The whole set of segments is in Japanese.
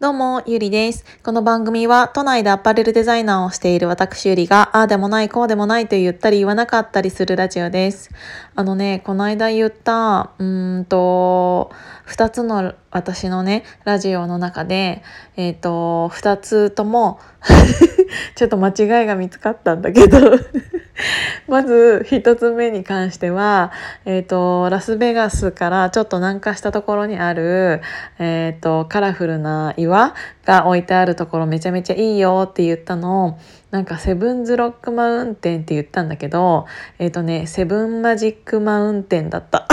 どうも、ゆりです。この番組は都内でアパレルデザイナーをしている私ゆりが、ああでもない、こうでもないと言ったり言わなかったりするラジオです。あのね、この間言った、うんと、二つの私のね、ラジオの中で、えっ、ー、と、二つとも ちょっと間違いが見つかったんだけど まず一つ目に関しては、え、ー、と、ラスベガスからちょっと南下したところにある、え、ー、と、カラフルな岩が置いてあるところめちゃめちゃいいよって言ったのを、なんかセブンズロックマウンテンって言ったんだけど、えっ、ー、とね、セブンマジックマウンテンだった。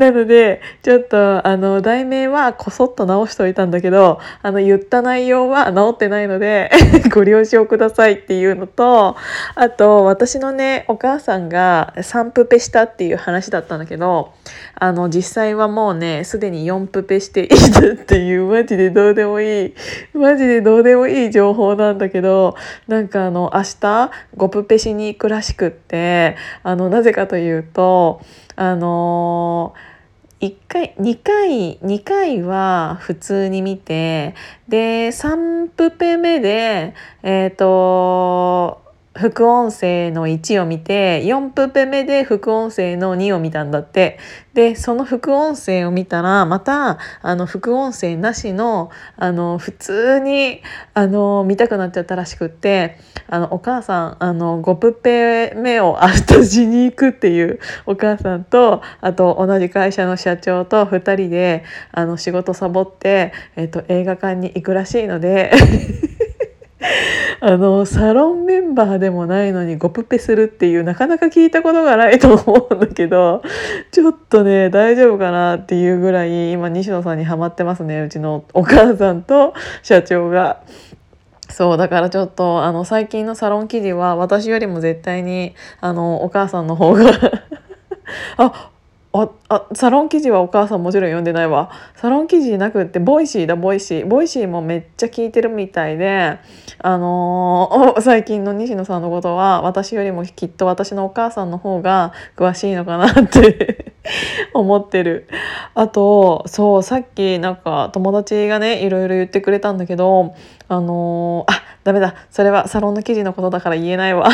なので、ちょっと、あの、題名はこそっと直しといたんだけど、あの、言った内容は直ってないので ご了承くださいっていうのと、あと、私のね、お母さんが3プペしたっていう話だったんだけど、あの、実際はもうね、すでに4プペしていたっていう、マジでどうでもいい、マジでどうでもいい情報なんだけど、なんかあの、明日5プペしに行くらしくって、あの、なぜかというと、あの1回2回2回は普通に見てで3プペ目でえっ、ー、と副音声の1を見て4プペ目で副音声の2を見たんだって。でその副音声を見たらまたあの副音声なしのあの普通にあの見たくなっちゃったらしくってあのお母さんあの5プペ目を明日しに行くっていうお母さんとあと同じ会社の社長と2人であの仕事サボって、えっと、映画館に行くらしいので。あのサロンメンバーでもないのにゴプペするっていうなかなか聞いたことがないと思うんだけどちょっとね大丈夫かなっていうぐらい今西野さんにはまってますねうちのお母さんと社長が。そうだからちょっとあの最近のサロン記事は私よりも絶対にあのお母さんの方があ ああサロン記事はお母さんもちろん読んでないわ。サロン記事なくってボイシーだボイシー。ボイシーもめっちゃ聞いてるみたいであのー、最近の西野さんのことは私よりもきっと私のお母さんの方が詳しいのかなって 思ってる。あとそうさっきなんか友達がねいろいろ言ってくれたんだけどあのー、あダメだ。それはサロンの記事のことだから言えないわ。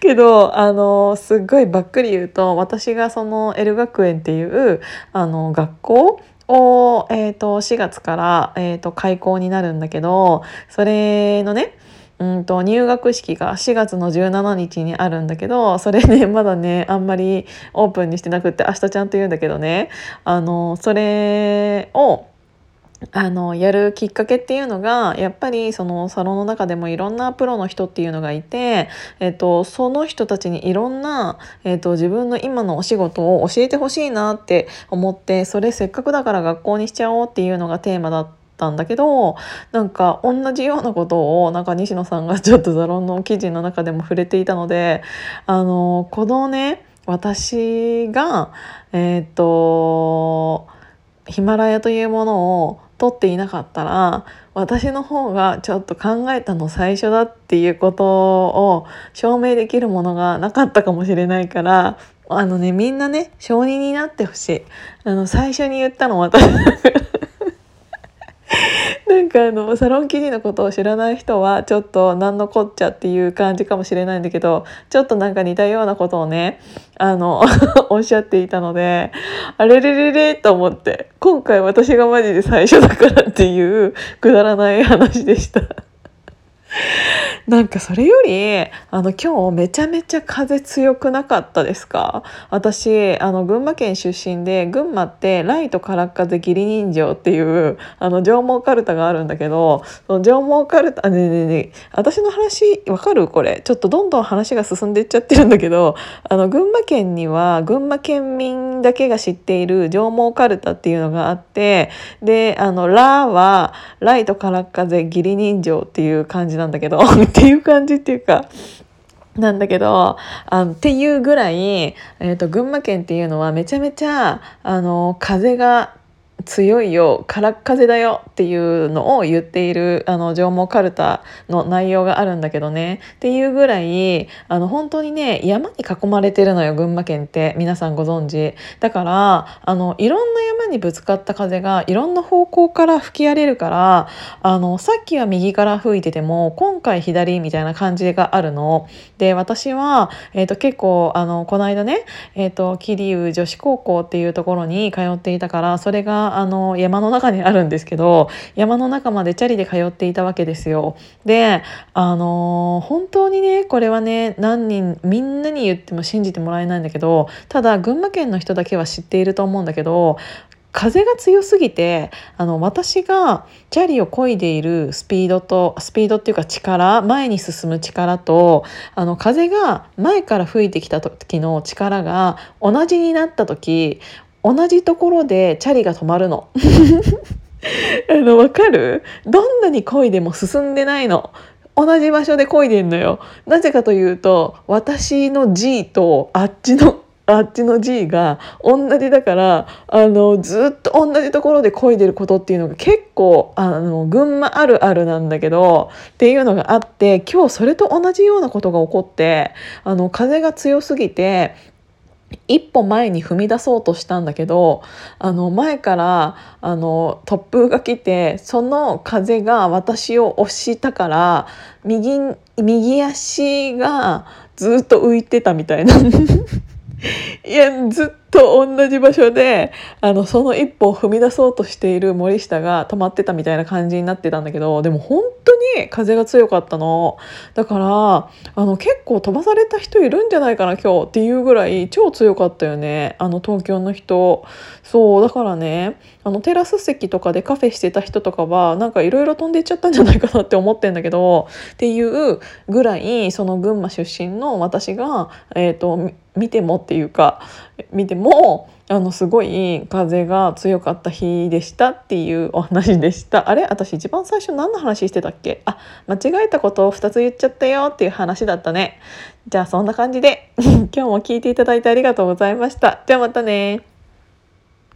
けどあのすっごいばっくり言うと私がその L 学園っていうあの学校を、えーと、4月から、えーと、開校になるんだけどそれのねうんと入学式が4月の17日にあるんだけどそれね まだねあんまりオープンにしてなくって明日ちゃんと言うんだけどねあのそれをあのやるきっかけっていうのがやっぱりそのサロンの中でもいろんなプロの人っていうのがいて、えっと、その人たちにいろんな、えっと、自分の今のお仕事を教えてほしいなって思ってそれせっかくだから学校にしちゃおうっていうのがテーマだったんだけどなんか同じようなことをなんか西野さんがちょっとサロンの記事の中でも触れていたのであのこのね私がえっ、とヒマラヤというものを取っていなかったら私の方がちょっと考えたの最初だっていうことを証明できるものがなかったかもしれないからあのねみんなね承認になってほしい。あの最初に言ったの私 なんかあのサロン記事のことを知らない人はちょっと何のこっちゃっていう感じかもしれないんだけどちょっとなんか似たようなことをねあの おっしゃっていたのであれれれれと思って今回私がマジで最初だからっていうくだらない話でした。なんかそれよりあの今日めちゃめちゃ風強くなかったですか？私あの群馬県出身で群馬ってライトからっ風義理人情っていうあの縄文かるたがあるんだけどその縄文かるたねえねね私の話わかるこれ？ちょっとどんどん話が進んでいっちゃってるんだけどあの群馬県には群馬県民だけが知っている縄文かるたっていうのがあってであの「ラ」はライトからっ風義理人情っていう感じなんだけど。っていう感じっていうかなんだけどあのっていうぐらい、えーと、群馬県っていうのはめちゃめちゃあの風が強いよ空っ風だよっていうのを言っているあの縄文かるたの内容があるんだけどね。っていうぐらいあの本当にね山に囲まれてるのよ群馬県って。皆さんご存知。だからあのいろんな山にぶつかった風がいろんな方向から吹き荒れるからあのさっきは右から吹いてても今回左みたいな感じがあるの。で私は、えーと、結構あのこの間ね、えーと、桐生女子高校っていうところに通っていたからそれがあの山の中にあるんですけど山の中までチャリで通っていたわけですよ。であの本当にねこれはね何人みんなに言っても信じてもらえないんだけどただ群馬県の人だけは知っていると思うんだけど風が強すぎてあの私がチャリを漕いでいるスピードとスピードっていうか力前に進む力とあの風が前から吹いてきた時の力が同じになった時同じところでチャリが止まるの。あのわかる？どんなに漕いでも進んでないの。同じ場所で漕いでんのよ。なぜかというと私の G とあっちのあっちの G が同じだからあのずっと同じところで漕いでることっていうのが結構あの群馬あるあるなんだけどっていうのがあって今日それと同じようなことが起こってあの風が強すぎて一歩前に踏み出そうとしたんだけどあの前からあの突風が来てその風が私を押したから右右足がずっと浮いてたみたいな。いやずっと同じ場所であのその一歩を踏み出そうとしている森下が止まってたみたいな感じになってたんだけどでも本当に風が強かったの。だからあの結構飛ばされた人いるんじゃないかな今日っていうぐらい超強かったよね。あの東京の人。そうだからねあのテラス席とかでカフェしてた人とかはなんかいろいろ飛んでいっちゃったんじゃないかなって思ってんだけどっていうぐらいその群馬出身の私がえっ、ー、と見てもっていうか見てもあのすごい風が強かった日でしたっていうお話でした。あれ？私一番最初何の話してたっけ？あ間違えたことを2つ言っちゃったよっていう話だったね。じゃあそんな感じで 今日も聞いていただいてありがとうございました。じゃあまたね。